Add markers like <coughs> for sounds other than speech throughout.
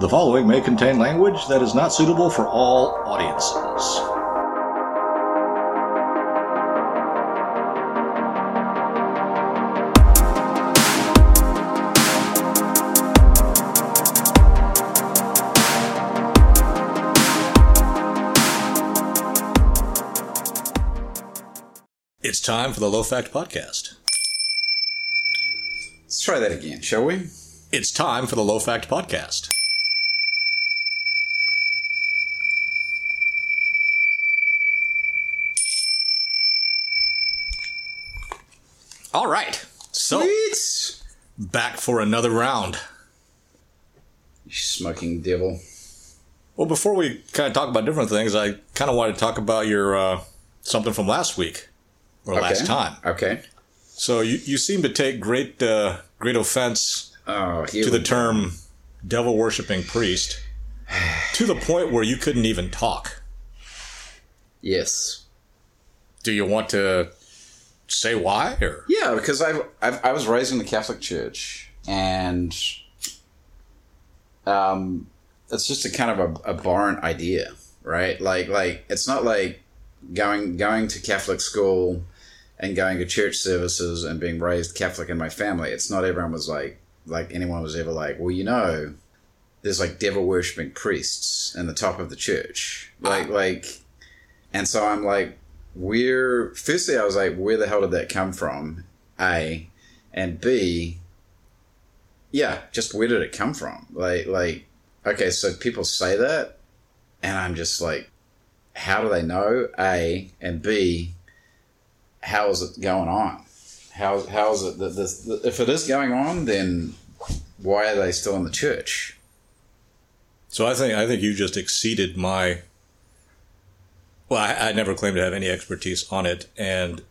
The following may contain language that is not suitable for all audiences. It's time for the Low Fact Podcast. Let's try that again, shall we? It's time for the Low Fact Podcast. All right. So, Sweet. back for another round. You smoking devil. Well, before we kind of talk about different things, I kind of wanted to talk about your uh, something from last week or last time. Okay. So you, you seem to take great uh, great offense Oh, to the term devil worshipping priest to the point where you couldn't even talk. Yes. Do you want to say why or Yeah, because I I I was raised in the Catholic Church, and um, it's just a kind of a abhorrent idea, right? Like like it's not like going going to Catholic school and going to church services and being raised Catholic in my family. It's not everyone was like like anyone was ever like, well, you know, there's like devil worshipping priests in the top of the church, like like, and so I'm like, where? Firstly, I was like, where the hell did that come from? A, and B, yeah, just where did it come from? Like like, okay, so people say that, and I'm just like, how do they know? A and B, how is it going on? How how is it that this? If it is going on, then why are they still in the church? So I think I think you just exceeded my. Well, I, I never claim to have any expertise on it, and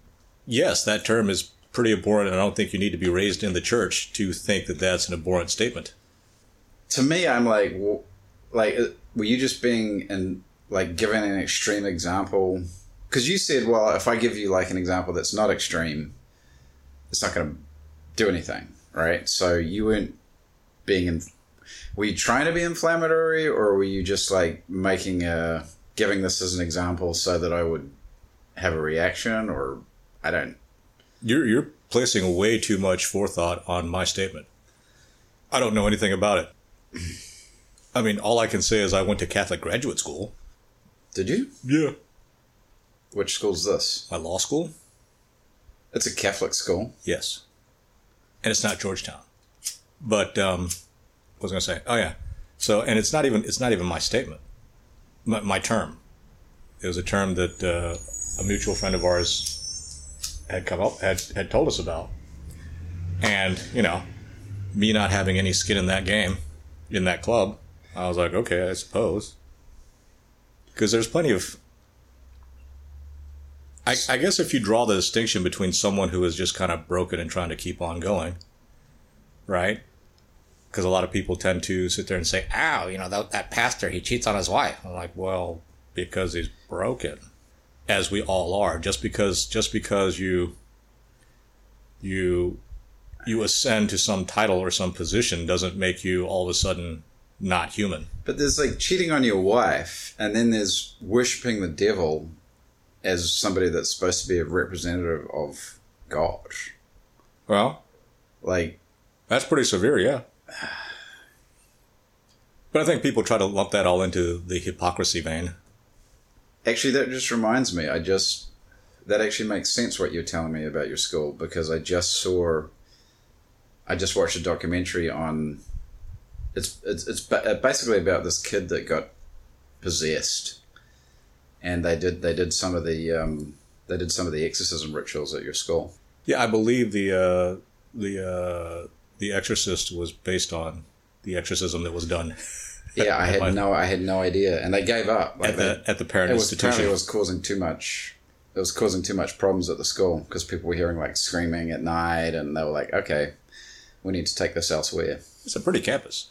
yes, that term is pretty abhorrent, and I don't think you need to be raised in the church to think that that's an abhorrent statement. to me, I'm like, w- like, uh, were you just being and like giving an extreme example? Because you said, well, if I give you like an example that's not extreme, it's not going to do anything, right? So you weren't being in. Were you trying to be inflammatory, or were you just like making a giving this as an example so that I would have a reaction, or I don't. You're you're placing way too much forethought on my statement. I don't know anything about it. I mean, all I can say is I went to Catholic graduate school. Did you? Yeah. Which school's this? My law school? It's a Catholic school. Yes. And it's not Georgetown. But um what was I going to say? Oh yeah. So and it's not even it's not even my statement. My, my term. It was a term that uh, a mutual friend of ours had come up had had told us about. And, you know, me not having any skin in that game, in that club, I was like, okay, I suppose. Because there's plenty of I, I guess if you draw the distinction between someone who is just kind of broken and trying to keep on going, right? Because a lot of people tend to sit there and say, "Ow, you know that, that pastor he cheats on his wife." I'm like, well, because he's broken, as we all are. Just because just because you you you ascend to some title or some position doesn't make you all of a sudden not human. But there's like cheating on your wife, and then there's worshipping the devil as somebody that's supposed to be a representative of God. Well, Like, That's pretty severe, yeah. But I think people try to lump that all into the hypocrisy vein. actually, that just reminds me. I just that actually makes sense what you're telling me about your school because I just saw. I just watched a documentary on. It's it's it's basically about this kid that got possessed, and they did they did some of the um, they did some of the exorcism rituals at your school. Yeah, I believe the uh, the uh, the Exorcist was based on the exorcism that was done <laughs> Yeah, I At my- had no, I had no idea, and they gave up. Like at the they, at the parent it was apparently institution. it was causing too much. It was causing too much problems at the school because people were hearing like screaming at night, and they were like, "Okay, we need to take this elsewhere." It's a pretty campus.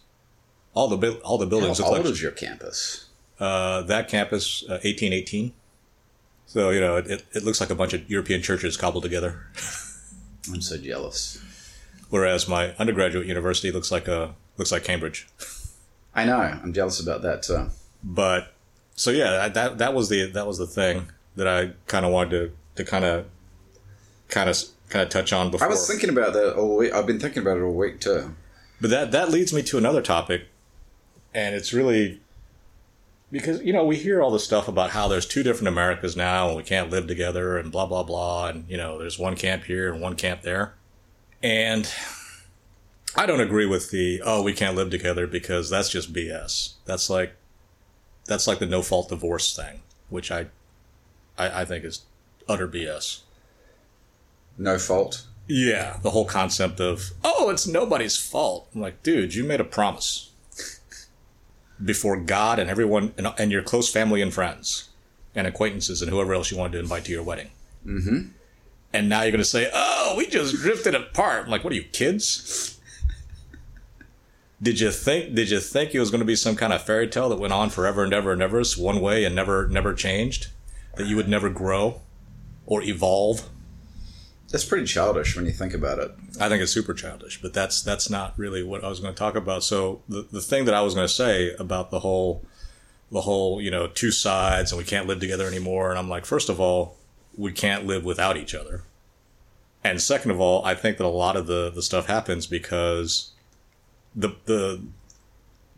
All the all the buildings How old like is your campus? uh, that campus uh, eighteen eighteen. So you know it, it looks like a bunch of European churches cobbled together. <laughs> I'm so jealous. Whereas my undergraduate university looks like a looks like Cambridge. I know. I'm jealous about that too. But so yeah, that that was the that was the thing that I kind of wanted to to kind of kind of kind of touch on before. I was thinking about that all week. I've been thinking about it all week too. But that that leads me to another topic, and it's really because you know we hear all this stuff about how there's two different Americas now and we can't live together and blah blah blah and you know there's one camp here and one camp there, and I don't agree with the oh we can't live together because that's just BS. That's like that's like the no fault divorce thing, which I I, I think is utter BS. No fault. Yeah, the whole concept of oh it's nobody's fault. I'm like, dude, you made a promise before God and everyone and, and your close family and friends and acquaintances and whoever else you wanted to invite to your wedding. Mm-hmm. And now you're going to say, "Oh, we just drifted apart." I'm like, "What are you kids?" Did you think? Did you think it was going to be some kind of fairy tale that went on forever and ever and ever, one way and never never changed? That you would never grow or evolve? That's pretty childish when you think about it. I think it's super childish, but that's that's not really what I was going to talk about. So the the thing that I was going to say about the whole the whole you know two sides and we can't live together anymore, and I'm like, first of all, we can't live without each other, and second of all, I think that a lot of the the stuff happens because the the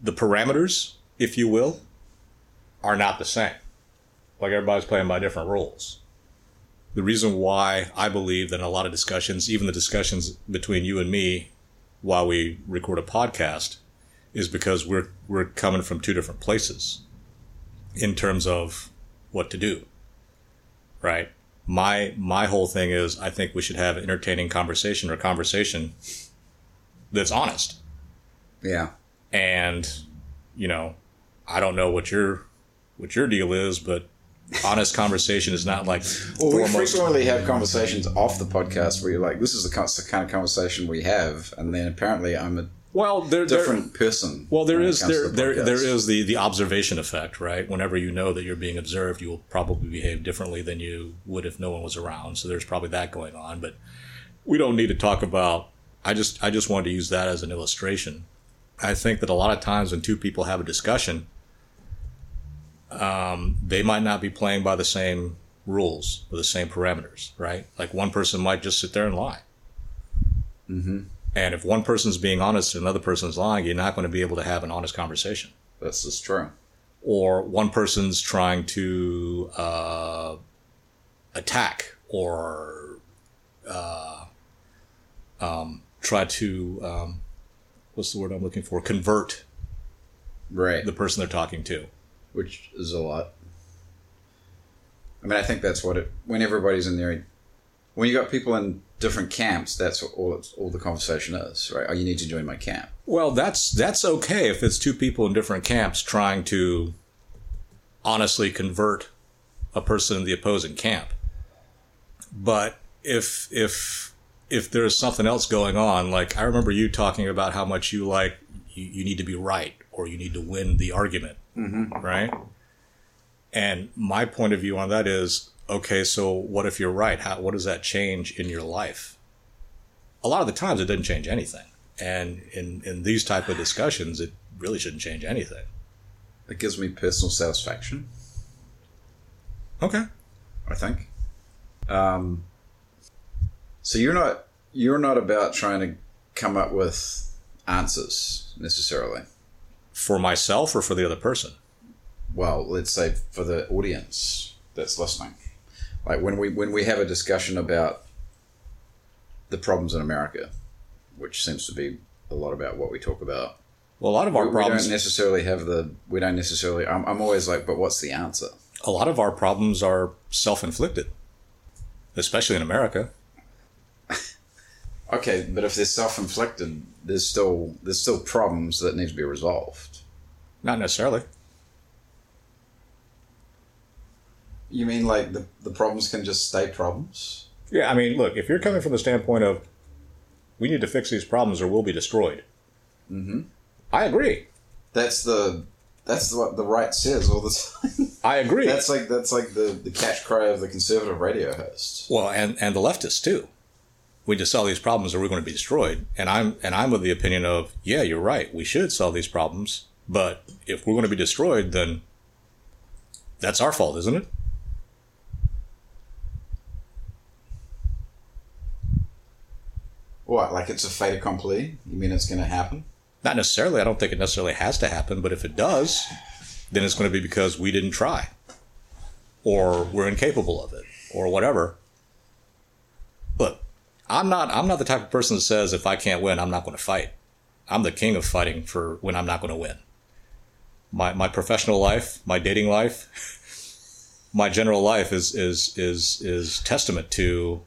the parameters, if you will, are not the same. Like everybody's playing by different rules the reason why I believe that in a lot of discussions, even the discussions between you and me while we record a podcast, is because we're we're coming from two different places in terms of what to do. Right? My my whole thing is I think we should have entertaining conversation or conversation that's honest. Yeah. And, you know, I don't know what your what your deal is, but honest <laughs> conversation is not like well, we frequently have conversations off the podcast where you're like, "This is the kind of conversation we have," and then apparently I'm a well, they're different person. Well, there is there the there there is the the observation effect, right? Whenever you know that you're being observed, you will probably behave differently than you would if no one was around. So there's probably that going on, but we don't need to talk about. I just I just wanted to use that as an illustration. I think that a lot of times when two people have a discussion, um, they might not be playing by the same rules or the same parameters, right? Like one person might just sit there and lie. Mm-hmm. And if one person's being honest and another person's lying, you're not going to be able to have an honest conversation. That's just true. Or one person's trying to uh, attack or uh, um, try to um, what's the word I'm looking for? Convert right the person they're talking to which is a lot. I mean, I think that's what it. When everybody's in there, when you got people in different camps, that's all. all the conversation is, right? Oh, you need to join my camp. Well, that's that's okay if it's two people in different camps trying to honestly convert a person in the opposing camp. But if if if there's something else going on, like I remember you talking about how much you like you, you need to be right or you need to win the argument mm-hmm. right? And my point of view on that is okay, so what if you're right? How, what does that change in your life? A lot of the times it doesn't change anything. And in, in these type of discussions, it really shouldn't change anything. It gives me personal satisfaction. Okay. I think. Um, so you're not you're not about trying to come up with answers necessarily for myself or for the other person? Well, let's say for the audience that's listening. Like when we when we have a discussion about the problems in America, which seems to be a lot about what we talk about. Well, a lot of our we, problems we don't necessarily have the we don't necessarily. I'm, I'm always like, but what's the answer? A lot of our problems are self-inflicted, especially in America. <laughs> okay, but if they're self-inflicted, there's still there's still problems that need to be resolved. Not necessarily. You mean like the, the problems can just stay problems? Yeah, I mean, look, if you're coming from the standpoint of we need to fix these problems or we'll be destroyed. Mm-hmm. I agree. That's the that's what the right says all the time. <laughs> I agree. That's like that's like the, the catch cry of the conservative radio hosts. Well, and, and the leftists too we just solve these problems or we're going to be destroyed. And I'm and I'm of the opinion of yeah, you're right. We should solve these problems But if we're going to be destroyed, then that's our fault, isn't it? What? Like it's a fait accompli? You mean it's going to happen? Not necessarily. I don't think it necessarily has to happen, but if it does, then it's going to be because we didn't try, or we're incapable of it, or whatever. Look, I'm not. I'm not the type of person that says if I can't win, I'm not going to fight. I'm the king of fighting for when I'm not going to win. My my professional life, my dating life, <laughs> my general life is is is is testament to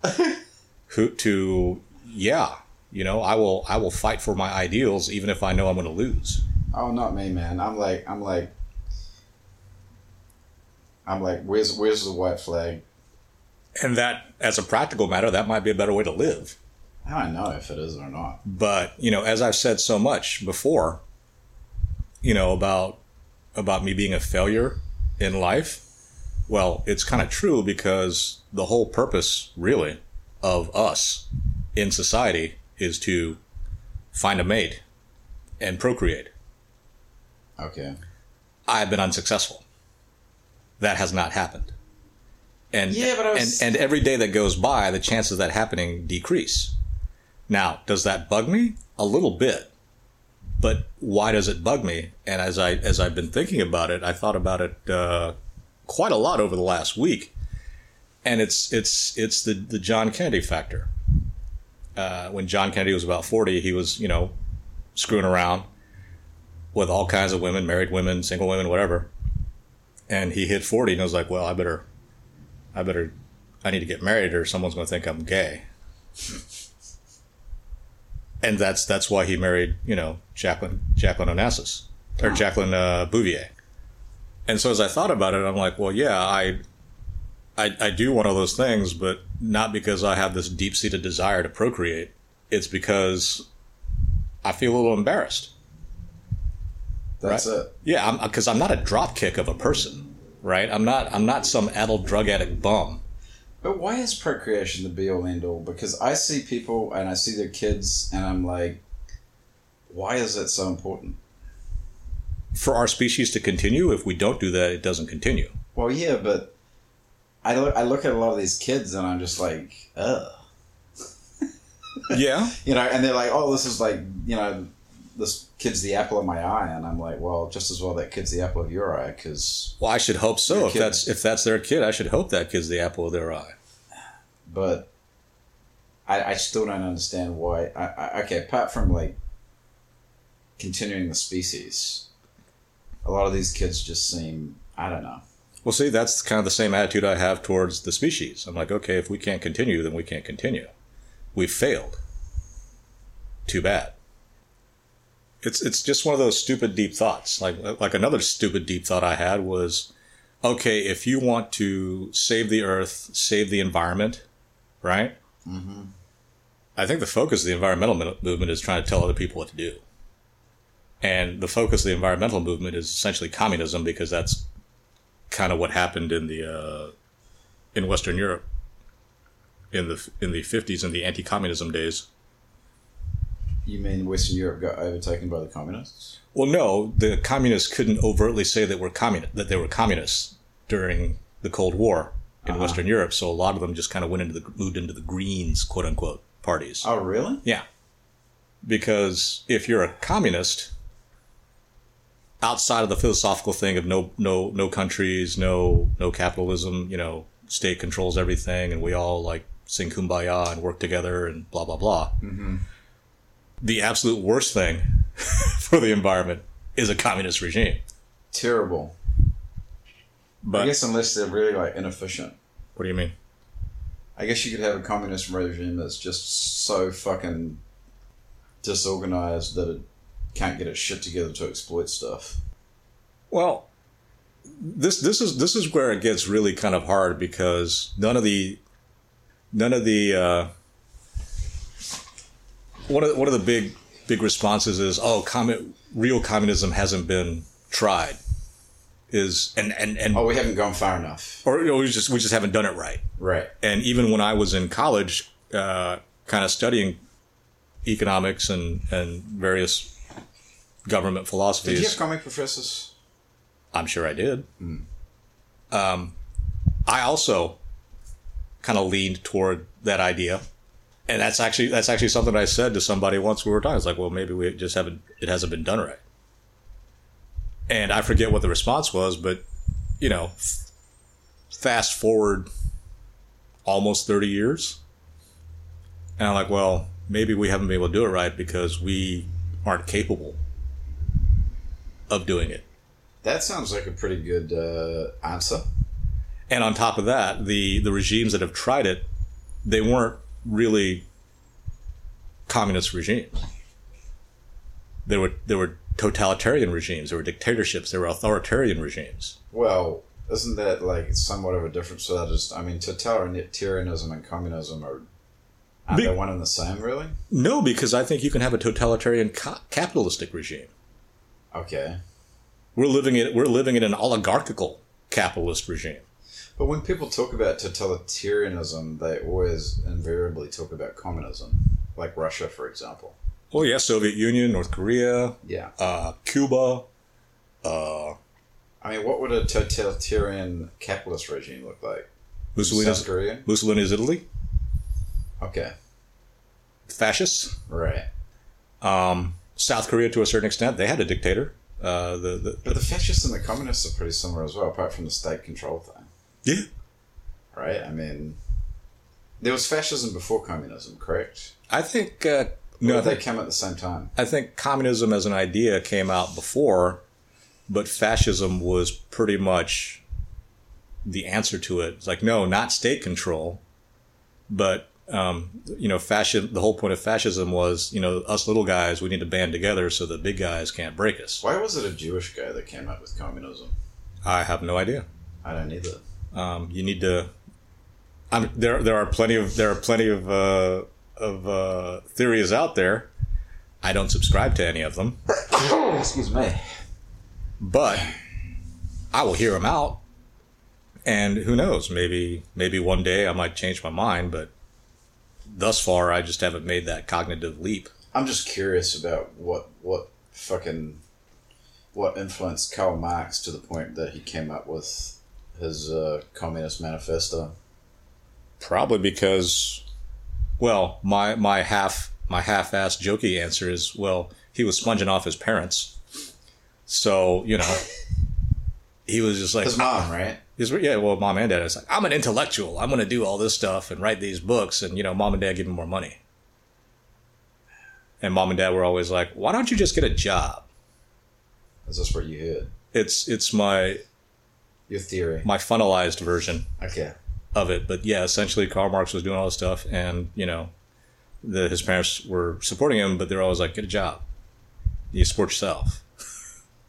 who to yeah. You know, I will I will fight for my ideals even if I know I'm going to lose. Oh, not me, man. I'm like, I'm like, I'm like, where's where's the white flag? And that, as a practical matter, that might be a better way to live. How I know if it is or not. But you know, as I've said so much before, you know about about me being a failure in life. Well, it's kind of true because the whole purpose, really, of us in society is to find a mate and procreate. Okay. I've been unsuccessful. That has not happened. And, Yeah, but I was- and, and every day that goes by, the chances of that happening decrease. Now, does that bug me? A little bit. But why does it bug me? And as I as I've been thinking about it, I thought about it uh, quite a lot over the last week, and it's it's it's the the John Kennedy factor. Uh, when John Kennedy was about forty, he was you know screwing around with all kinds of women, married women, single women, whatever. And he hit 40 and I was like, well, I better, I better, I need to get married or someone's going to think I'm gay. and that's, that's why he married, you know, Jacqueline, Jacqueline Onassis or Jacqueline uh, Bouvier. And so as I thought about it, I'm like, well, yeah, I, I, I do one of those things, but not because I have this deep seated desire to procreate. It's because I feel a little embarrassed. That's Right. it. Yeah, I'm uh, because I'm not a dropkick of a person, right? I'm not I'm not some adult drug addict bum. But why is procreation the be all end all? Because I see people and I see their kids and I'm like, why is that so important? For our species to continue, if we don't do that, it doesn't continue. Well, yeah, but I look, I look at a lot of these kids and I'm just like, ugh. Yeah, <laughs> You know, and they're like, oh, this is like, you know, this kid's the apple of my eye. And I'm like, well, just as well that kid's the apple of your eye because, well, I should hope so. If kid- that's if that's their kid, I should hope that kid's the apple of their eye. but I, I still don't understand why. I, I, okay, apart from like continuing the species, a lot of these kids just seem, I don't know. Well, see, that's kind of the same attitude I have towards the species. I'm like, okay, if we can't continue, then we can't continue. We've failed. Too bad. It's it's just one of those stupid deep thoughts. Like like another stupid deep thought I had was, okay, if you want to save the earth, save the environment, right? Mm-hmm. I think the focus of the environmental movement is trying to tell other people what to do. And the focus of the environmental movement is essentially communism because that's kind of what happened in the uh, in Western Europe in the in the 50s and the anti-communism days. You mean Western Europe got overtaken by the communists? Well, no, the communists couldn't overtly say that were communist that they were communists during the Cold War in Uh-huh. Western Europe. So a lot of them just kind of went into the moved into the Greens, quote unquote, parties. Oh, really? Yeah. Because if you're a communist, outside of the philosophical thing of no no no countries, no no capitalism, you know, state controls everything and we all like sing kumbaya and work together and blah blah blah. Mm-hmm. The absolute worst thing <laughs> for the environment is a communist regime. Terrible. But I guess unless they're really like inefficient. what do you mean? I guess you could have a communist regime that's just so fucking disorganized that it can't get its shit together to exploit stuff. Well, this this is this is where it gets really kind of hard because none of the none of the uh, one of the, one of the big big responses is oh commu- real communism hasn't been tried is and and and Oh, we haven't gone far enough. or you know, we just we just haven't done it right Right. and even when I was in college, uh, kind of studying economics and, and various government philosophies. Did you have comic professors? I'm sure I did. Um, I also kind of leaned toward that idea, and that's actually that's actually something I said to somebody once we were talking. It's like, well, maybe we just haven't it hasn't been done right. And I forget what the response was, but you know, f- fast forward almost thirty years, and I'm like, well, maybe we haven't been able to do it right because we aren't capable of doing it. That sounds like a pretty good uh, answer. And on top of that, the the regimes that have tried it, they weren't really communist regimes. There were there were totalitarian regimes, there were dictatorships, there were authoritarian regimes. Well, isn't that like somewhat of a difference? So that is, I mean, totalitarianism and communism are aren't Be- they one and the same, really? No, because I think you can have a totalitarian ca- capitalistic regime. Okay, We're living in we're living in an oligarchical capitalist regime. but when people talk about totalitarianism, they always invariably talk about communism, like Russia, for example. Oh yeah, Soviet Union, North Korea, Yeah, uh, Cuba. Uh, I mean, what would a totalitarian capitalist regime look like? Mussolini's South Korea. Mussolini's Italy, Okay, fascists. right. Um, South Korea, to a certain extent, they had a dictator. Uh, the, the, But the fascists and the communists are pretty similar as well, apart from the state control thing, yeah, right? I mean, there was fascism before communism, correct? I think uh, No, I they think, came at the same time. I think communism as an idea came out before, but fascism was pretty much the answer to it. It's like no, not state control, but um, you know, fascism. The whole point of fascism was you know us little guys we need to band together so the big guys can't break us. Why was it a Jewish guy that came up with communism? I have no idea. I don't either. Um, you need to. I'm, there, there are plenty of there are plenty of uh, of uh, theories out there. I don't subscribe to any of them, <coughs> Excuse me. but I will hear them out. And who knows? Maybe maybe one day I might change my mind. But thus far, I just haven't made that cognitive leap. I'm just curious about what what fucking what influenced Karl Marx to the point that he came up with his uh, Communist Manifesto. Probably because, well, my my half my half-assed jokey answer is well, he was sponging off his parents, so you know, he was just like His mom, right? Yeah, well, mom and dad is like, I'm an intellectual. I'm going to do all this stuff and write these books, and you know, mom and dad give me more money. And mom and dad were always like, Why don't you just get a job? Is this what you heard? It's it's my Your theory. my funnelized version Okay. of it, but yeah, essentially, Karl Marx was doing all this stuff, and you know, the, his parents were supporting him, but they're always like, Get a job. You support yourself.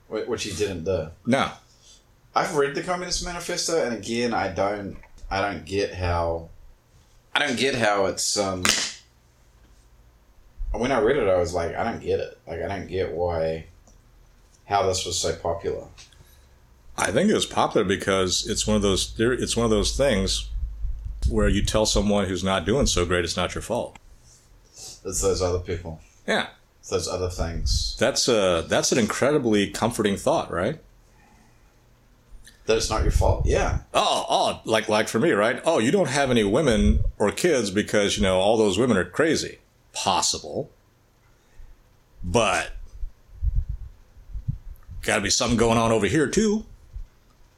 Wh- Which he didn't do. No, I've read the Communist Manifesto, and again, I don't, I don't get how, I don't get how it's. um When I read it, I was like, I don't get it. Like, I don't get why, how this was so popular. I think it was popular because it's one of those it's one of those things where you tell someone who's not doing so great it's not your fault. It's those other people. Yeah. It's those other things. That's a that's an incredibly comforting thought, right? That it's not your fault. Yeah. Oh, oh, like like for me, right? Oh, you don't have any women or kids because you know all those women are crazy. Possible, but got to be something going on over here too.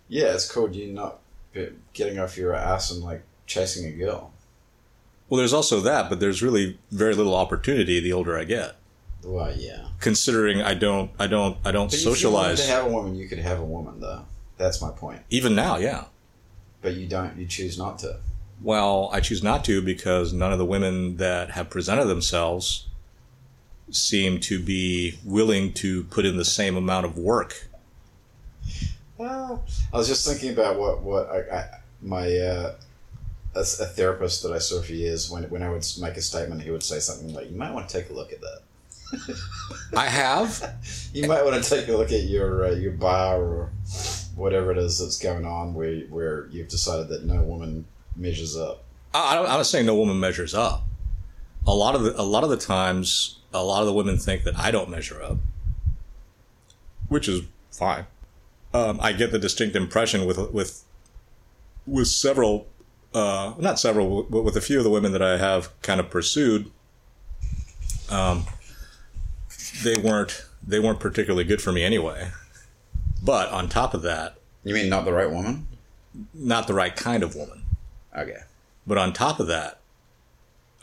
Yeah, it's called you not getting off your ass and like chasing a girl. Well, there's also that, but there's really very little opportunity the older I get. Well, yeah. Considering I don't, I don't, I don't But if you wanted socialize. to have a woman, you could have a woman, though. That's my point. Even now, yeah. But you don't. You choose not to. Well, I choose not to because none of the women that have presented themselves seem to be willing to put in the same amount of work. Well, I was just thinking about what what I, I my uh, a, a therapist that I saw for years. When when I would make a statement, he would say something like, "You might want to take a look at that. I have, You might want to take a look at your uh, your bar or whatever it is that's going on, where where you've decided that no woman measures up." I don't, I'm not saying no woman measures up. A lot of the, a lot of the times, a lot of the women think that I don't measure up. which is fine. Um, I get the distinct impression with with with several, uh, not several, but with a few of the women that I have kind of pursued. Um, they weren't they weren't particularly good for me anyway. But on top of that, You mean not the right woman? not the right kind of woman. Okay. But on top of that,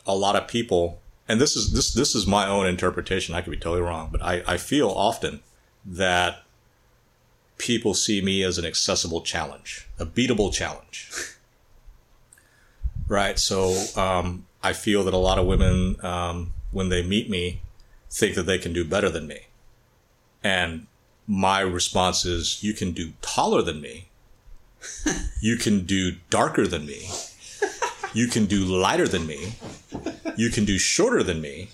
a lot of people, and this is this this is my own interpretation. I could be totally wrong, but I, I feel often that people see me as an accessible challenge, a beatable challenge. <laughs> right. So um, I feel that a lot of women, um, when they meet me, think that they can do better than me, and my response is, "You can do taller than me." you can do darker than me. You can do lighter than me. You can do shorter than me.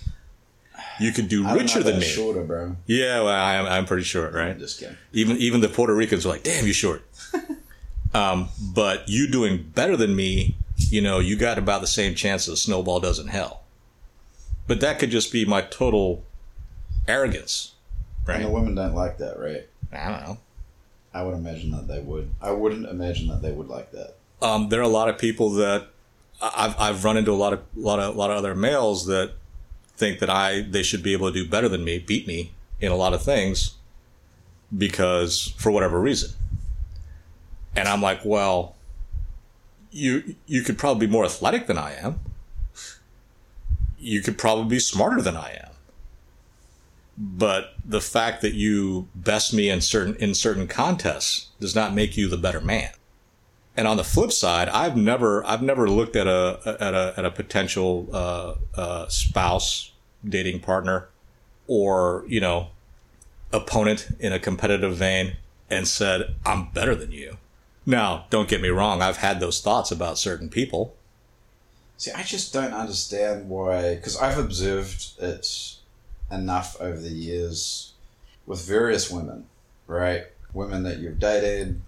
You can do richer than me. Shorter, bro. Yeah, well, I'm, I'm pretty short, right? I'm just kidding. Even even the Puerto Ricans are like, "Damn, you short." <laughs> um, but you doing better than me, you know, you got about the same chance as a snowball does in hell. But that could just be my total arrogance, right? And the women don't like that, right? I don't know. I would imagine that they would. I wouldn't imagine that they would like that. um, there are a lot of people that I've I've run into a lot of lot of lot of other males that think that I they should be able to do better than me, beat me in a lot of things because for whatever reason. And I'm like, well, you you could probably be more athletic than I am. You could probably be smarter than I am. But the fact that you best me in certain in certain contests does not make you the better man. And on the flip side, I've never I've never looked at a at a at a potential uh, uh, spouse, dating partner, or you know, opponent in a competitive vein and said I'm better than you. Now, don't get me wrong. I've had those thoughts about certain people. See, I just don't understand why. Because I've observed it enough over the years with various women, right? Women that you've dated,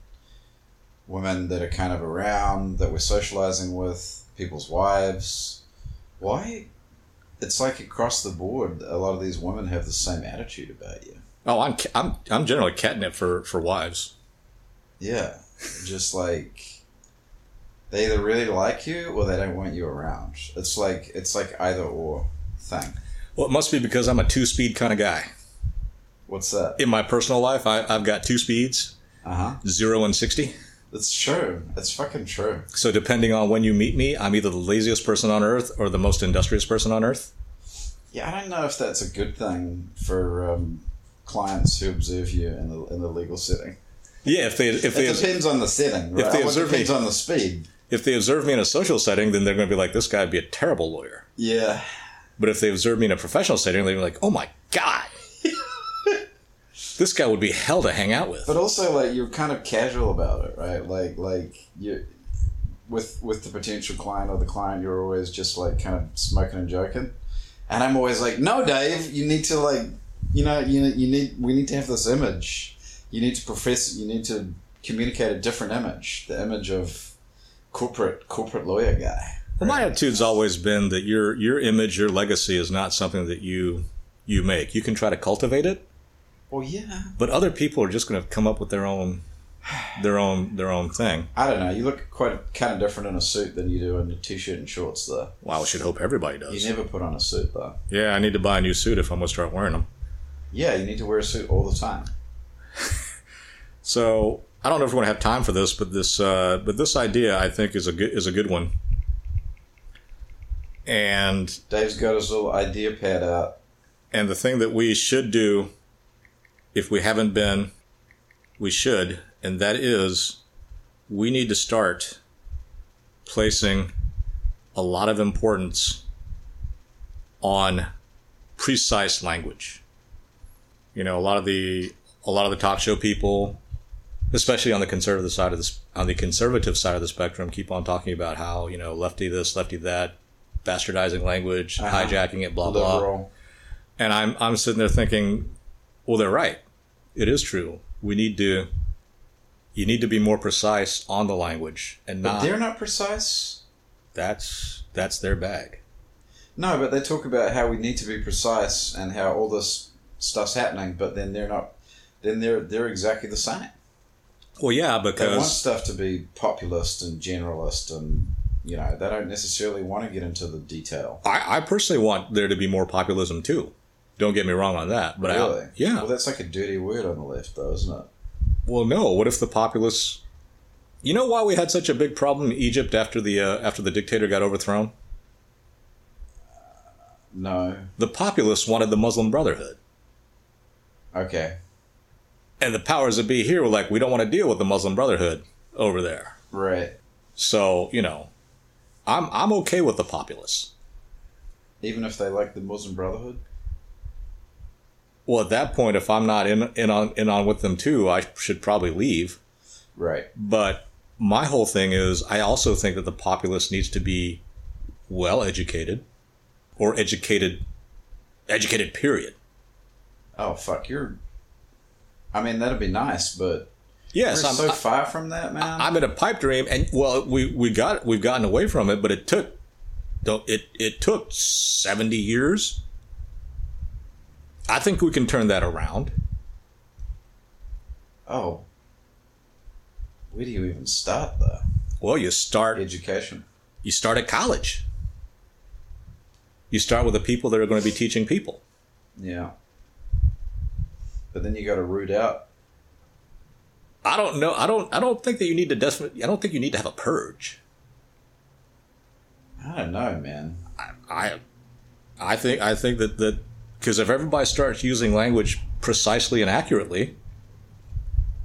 women that are kind of around that we're socializing with, people's wives. Why? It's like across the board, a lot of these women have the same attitude about you. Oh, I'm I'm I'm generally catnip for for wives. Yeah, just like they either really like you or they don't want you around. It's like it's like either or thing. Well, it must be because I'm a two speed kind of guy. What's that? In my personal life, I, I've got two speeds, Uh huh. zero and sixty. It's true. It's fucking true. So depending on when you meet me, I'm either the laziest person on earth or the most industrious person on earth. Yeah, I don't know if that's a good thing for um, clients who observe you in the in the legal setting. Yeah, if they if It they depends on the setting. Right? they observe it depends me- on the speed. If they observe me in a social setting, then they're going to be like, "This guy would be a terrible lawyer." Yeah. But if they observe me in a professional setting, they're like, "Oh my god, <laughs> this guy would be hell to hang out with." But also, like you're kind of casual about it, right? Like, like you with with the potential client or the client, you're always just like kind of smoking and joking. And I'm always like, no, Dave, you need to like, you know, you you need we need to have this image. You need to profess. You need to communicate a different image, the image of corporate corporate lawyer guy. Well, my attitude's always been that your your image, your legacy, is not something that you you make. You can try to cultivate it, Well, yeah. but other people are just going to come up with their own their own their own thing. I don't know. You look quite kind of different in a suit than you do in a t-shirt and shorts, though. Wow, I should hope everybody does. You never put on a suit, though. Yeah, I need to buy a new suit if I'm going to start wearing them. Yeah, you need to wear a suit all the time. <laughs> So I don't know if we're going to have time for this, but this uh, but this idea I think is a good is a good one. And Dave's got his little idea pad out. and the thing that we should do, if we haven't been, we should, and that is, we need to start placing a lot of importance on precise language. You know, a lot of the a lot of the talk show people, especially on the conservative side of this on the conservative side of the spectrum, keep on talking about how you know lefty this, lefty that, bastardizing language, Uh-huh. hijacking it, blah blah. Liberal. And I'm I'm sitting there thinking, well, they're right. It is true. We need to. You need to be more precise on the language, and But not they're not precise. that's that's their bag. No, but they talk about how we need to be precise and how all this stuff's happening, but then they're not. then they're they're exactly the same. Well, yeah, because They want stuff to be populist and generalist, and you know they don't necessarily want to get into the detail. I, I personally want there to be more populism too. Don't get me wrong on that, but really? I, yeah. Well, that's like a dirty word on the left, though, isn't it? Well, no. What if the populace? You know why we had such a big problem in Egypt after the uh, after the dictator got overthrown? No. The populace wanted the Muslim Brotherhood, Okay. And the powers that be here were like, we don't want to deal with the Muslim Brotherhood over there. Right. So you know, I'm I'm okay with the populace. Even if they like the Muslim Brotherhood. Well, at that point, if I'm not in in on in on with them too, I should probably leave. Right. But my whole thing is, I also think that the populace needs to be well educated, or educated, educated. Period. Oh fuck, you're. I mean, that'd be nice, but Yes, we're I'm. so I- far from that, man. I'm in a pipe dream, and well, we we got we've gotten away from it, but it took, don't it it took seventy years. I think we can turn that around. oh. Where do you even start, though? Well, you start Education. you start at college. You start with the people that are going to be teaching people. Yeah. But then you got to root out. I don't know. I don't. I don't think that you need to. Definitely, I don't think you need to have a purge. I don't know, man. I, I think. I think that that because if everybody starts using language precisely and accurately,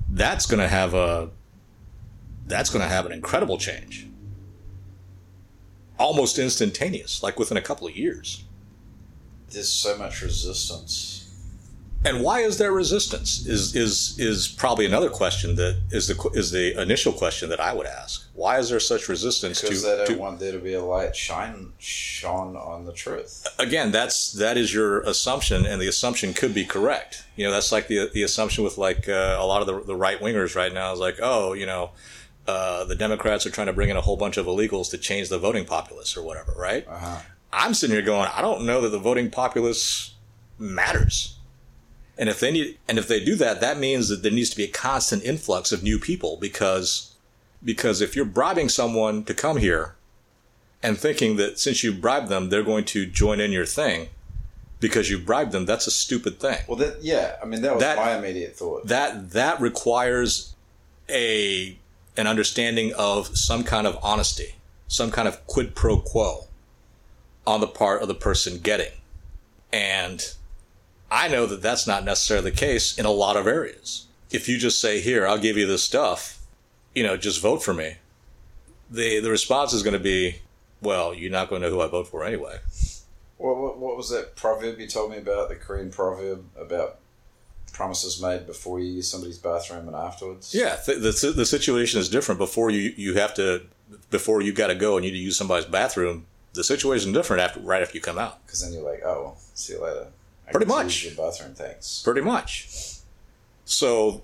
that's going to have a. That's going to have an incredible change. Almost instantaneous, like within a couple of years. There's so much resistance. And why is there resistance? Is is is probably another question that is the is the initial question that I would ask. Why is there such resistance Because to, they don't to want there to be a light shine shone on the truth. again, that's that is your assumption, and the assumption could be correct. You know, that's like the the assumption with like uh, a lot of the, the right wingers right now is like, oh, you know, uh, the Democrats are trying to bring in a whole bunch of illegals to change the voting populace or whatever, right? Uh-huh. I'm sitting here going, I don't know that the voting populace matters. And if they need, and if they do that, that means that there needs to be a constant influx of new people because, because if you're bribing someone to come here and thinking that since you bribed them, they're going to join in your thing because you bribed them, that's a stupid thing. Well, that yeah. I mean, that was That- my immediate thought. That, that requires a, an understanding of some kind of honesty, some kind of quid pro quo on the part of the person getting. And I know that that's not necessarily the case in a lot of areas. If you just say, here, I'll give you this stuff, you know, just vote for me, the, the response is going to be, well, you're not going to know who I vote for anyway. What, what, what was that proverb you told me about? The Korean proverb about promises made before you use somebody's bathroom and afterwards. Yeah, th- the, the situation is different. Before you, you have to, before you got to go and you need to use somebody's bathroom, the situation is different after, right after you come out. Because then you're like, oh, well, see you later. I Pretty much. Your bathroom, thanks. pretty much. So,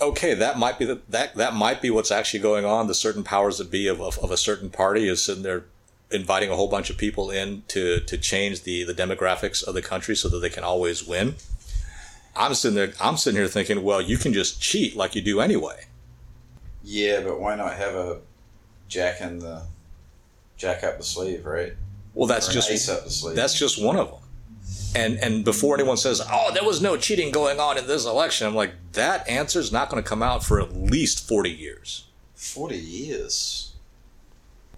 okay, that might be the, that that might be what's actually going on. The certain powers that be of, of, of a certain party is sitting there inviting a whole bunch of people in to to change the the demographics of the country so that they can always win. I'm sitting there. I'm sitting here thinking, well, you can just cheat like you do anyway. Yeah, but why not have a jack in the jack up the sleeve, right? Well, that's just up the sleeve. that's just one of them. And and before anyone says, "Oh, there was no cheating going on in this election," I'm like, that answer is not going to come out for at least forty years. forty years.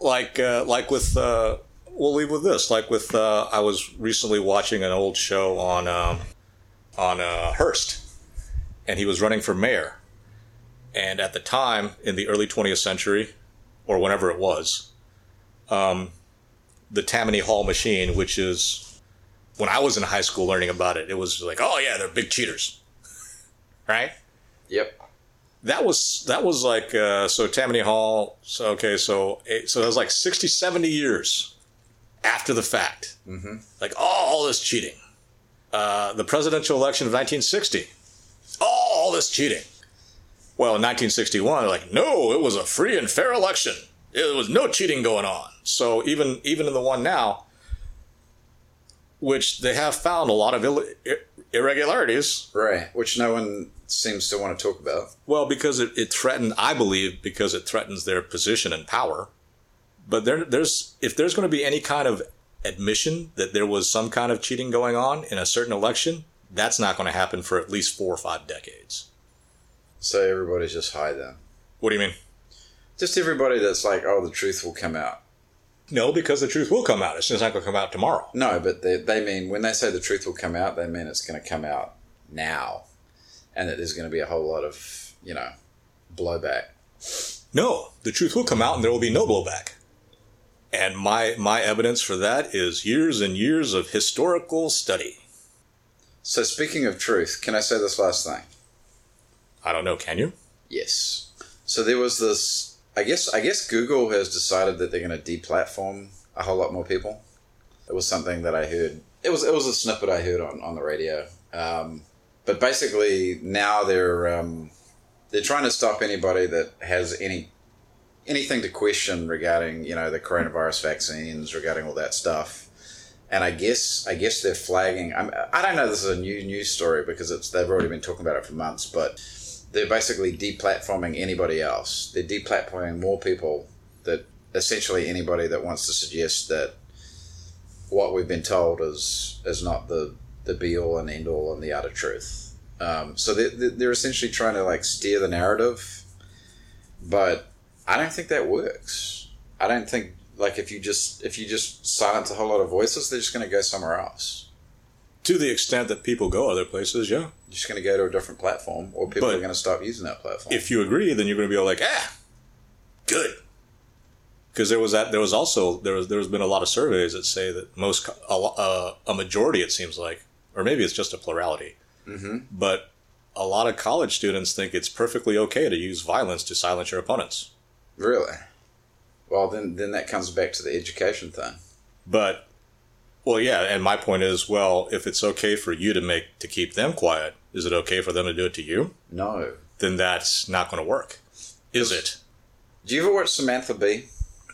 like uh, like with uh, we'll leave with this like with uh, I was recently watching an old show on um, on uh, Hearst and he was running for mayor and at the time in the early 20th century or whenever it was um, the Tammany Hall machine which is when I was in high school learning about it it was like oh yeah they're big cheaters <laughs> right Yep. that was that was like uh, so Tammany Hall. So okay, so eh, so that was like 60, 70 years after the fact. Mm-hmm. Like oh, all this cheating. Uh, the presidential election of 1960. Oh, all this cheating. Well, in 1961, they're like, no, it was a free and fair election. There was no cheating going on. So even even in the one now, which they have found a lot of Ill- irregularities. Right, which no one seems to want to talk about. Well, because it, it threatened, I believe, because it threatens their position and power. But there, there's if there's going to be any kind of admission that there was some kind of cheating going on in a certain election, that's not going to happen for at least four or five decades. So everybody's just high then. What do you mean? Just everybody that's like, oh, the truth will come out. No, because the truth will come out. It's just not going to come out tomorrow. No, but they, they mean when they say the truth will come out, they mean it's going to come out now, and that there's going to be a whole lot of you know blowback. No, the truth will come out, and there will be no blowback. And my my evidence for that is years and years of historical study. So speaking of truth, can I say this last thing? I don't know. Can you? Yes. So there was this. I guess I guess Google has decided that they're going to deplatform a whole lot more people. It was something that I heard. It was it was a snippet I heard on, on the radio. Um, but basically now they're um, they're trying to stop anybody that has any anything to question regarding you know the coronavirus vaccines regarding all that stuff. And I guess I guess they're flagging. I'm, I don't know. This is a new news story because it's they've already been talking about it for months, but they're basically deplatforming anybody else. They're deplatforming more people that essentially anybody that wants to suggest that what we've been told is is not the the be all and end all and the utter truth. Um, so they're, they're essentially trying to like steer the narrative, but I don't think that works. I don't think like if you just if you just silence a whole lot of voices, they're just going to go somewhere else. To the extent that people go other places, yeah. You're just going to go to a different platform, or people But are going to stop using that platform. If you agree, then you're going to be all like, ah, good. Because there was that. There was also there was there has been a lot of surveys that say that most a, uh, a majority it seems like, or maybe it's just a plurality, mm-hmm. but a lot of college students think it's perfectly okay to use violence to silence your opponents. Really? Well, then then that comes back to the education thing. But, well, yeah, and my point is, well, if it's okay for you to make to keep them quiet, is it okay for them to do it to you? No. Then that's not going to work, is it? Do you ever watch Samantha Bee?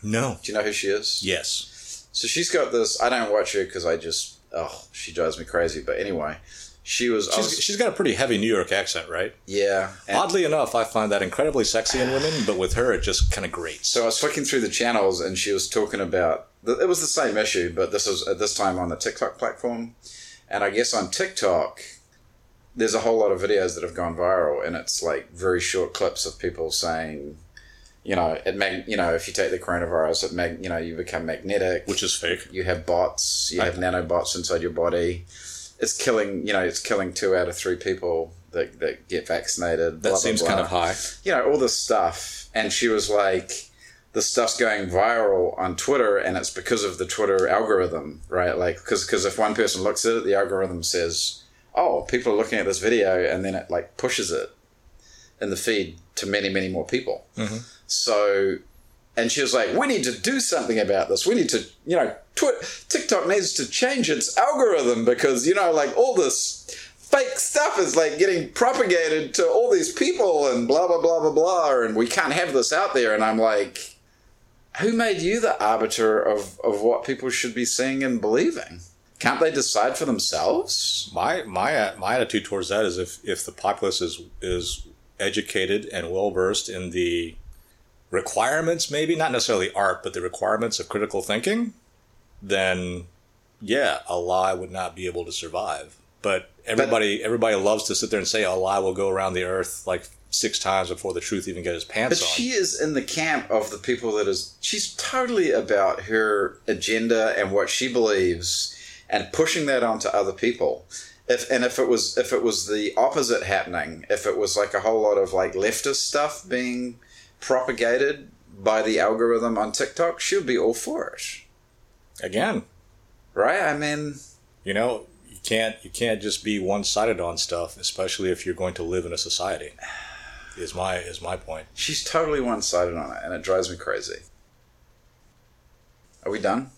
No. Do you know who she is? Yes. So she's got this. I don't watch her because I just oh she drives me crazy. But anyway, she was. She's, was she's got a pretty heavy New York accent, right? yeah. Oddly enough, I find that incredibly sexy in women, but with her, it just kind of grates. So I was flicking through the channels, and she was talking about. It was the same issue, but this is at this time on the TikTok platform, and I guess on TikTok, there's a whole lot of videos that have gone viral, and it's like very short clips of people saying, you know, it mag, you know, if you take the coronavirus, it mag, you know, you become magnetic, which is fake. you have bots, you I- have nanobots inside your body. It's killing, you know, it's killing two out of three people that, that get vaccinated. That seems kind of high. You know, all this stuff. And she was like, the stuff's going viral on Twitter, and it's because of the Twitter algorithm, right? Like, because if one person looks at it, the algorithm says, oh, people are looking at this video, and then it like pushes it in the feed to many, many more people. Mm-hmm. So, and she was like, "We need to do something about this. We need to, you know, tw- TikTok needs to change its algorithm because you know, like all this fake stuff is like getting propagated to all these people and blah blah blah blah blah, and we can't have this out there." And I'm like, "Who made you the arbiter of of what people should be seeing and believing? Can't they decide for themselves?" My my my attitude towards that is if if the populace is is educated and well versed in the requirements, maybe not necessarily art, but the requirements of critical thinking, then yeah, a lie would not be able to survive. But everybody everybody loves to sit there and say a lie will go around the earth like six times before the truth even get his But pants on. But she is in the camp of the people that is. She's totally about her agenda and what she believes, and pushing that onto other people. If and if it was if it was the opposite happening, if it was like a whole lot of like leftist stuff being propagated by the algorithm on TikTok, she would be all for it, Again, right? I mean, you know, you can't you can't just be one sided on stuff, especially if you're going to live in a society. Is my is my point. she's totally one sided on it, and it drives me crazy. Are we done?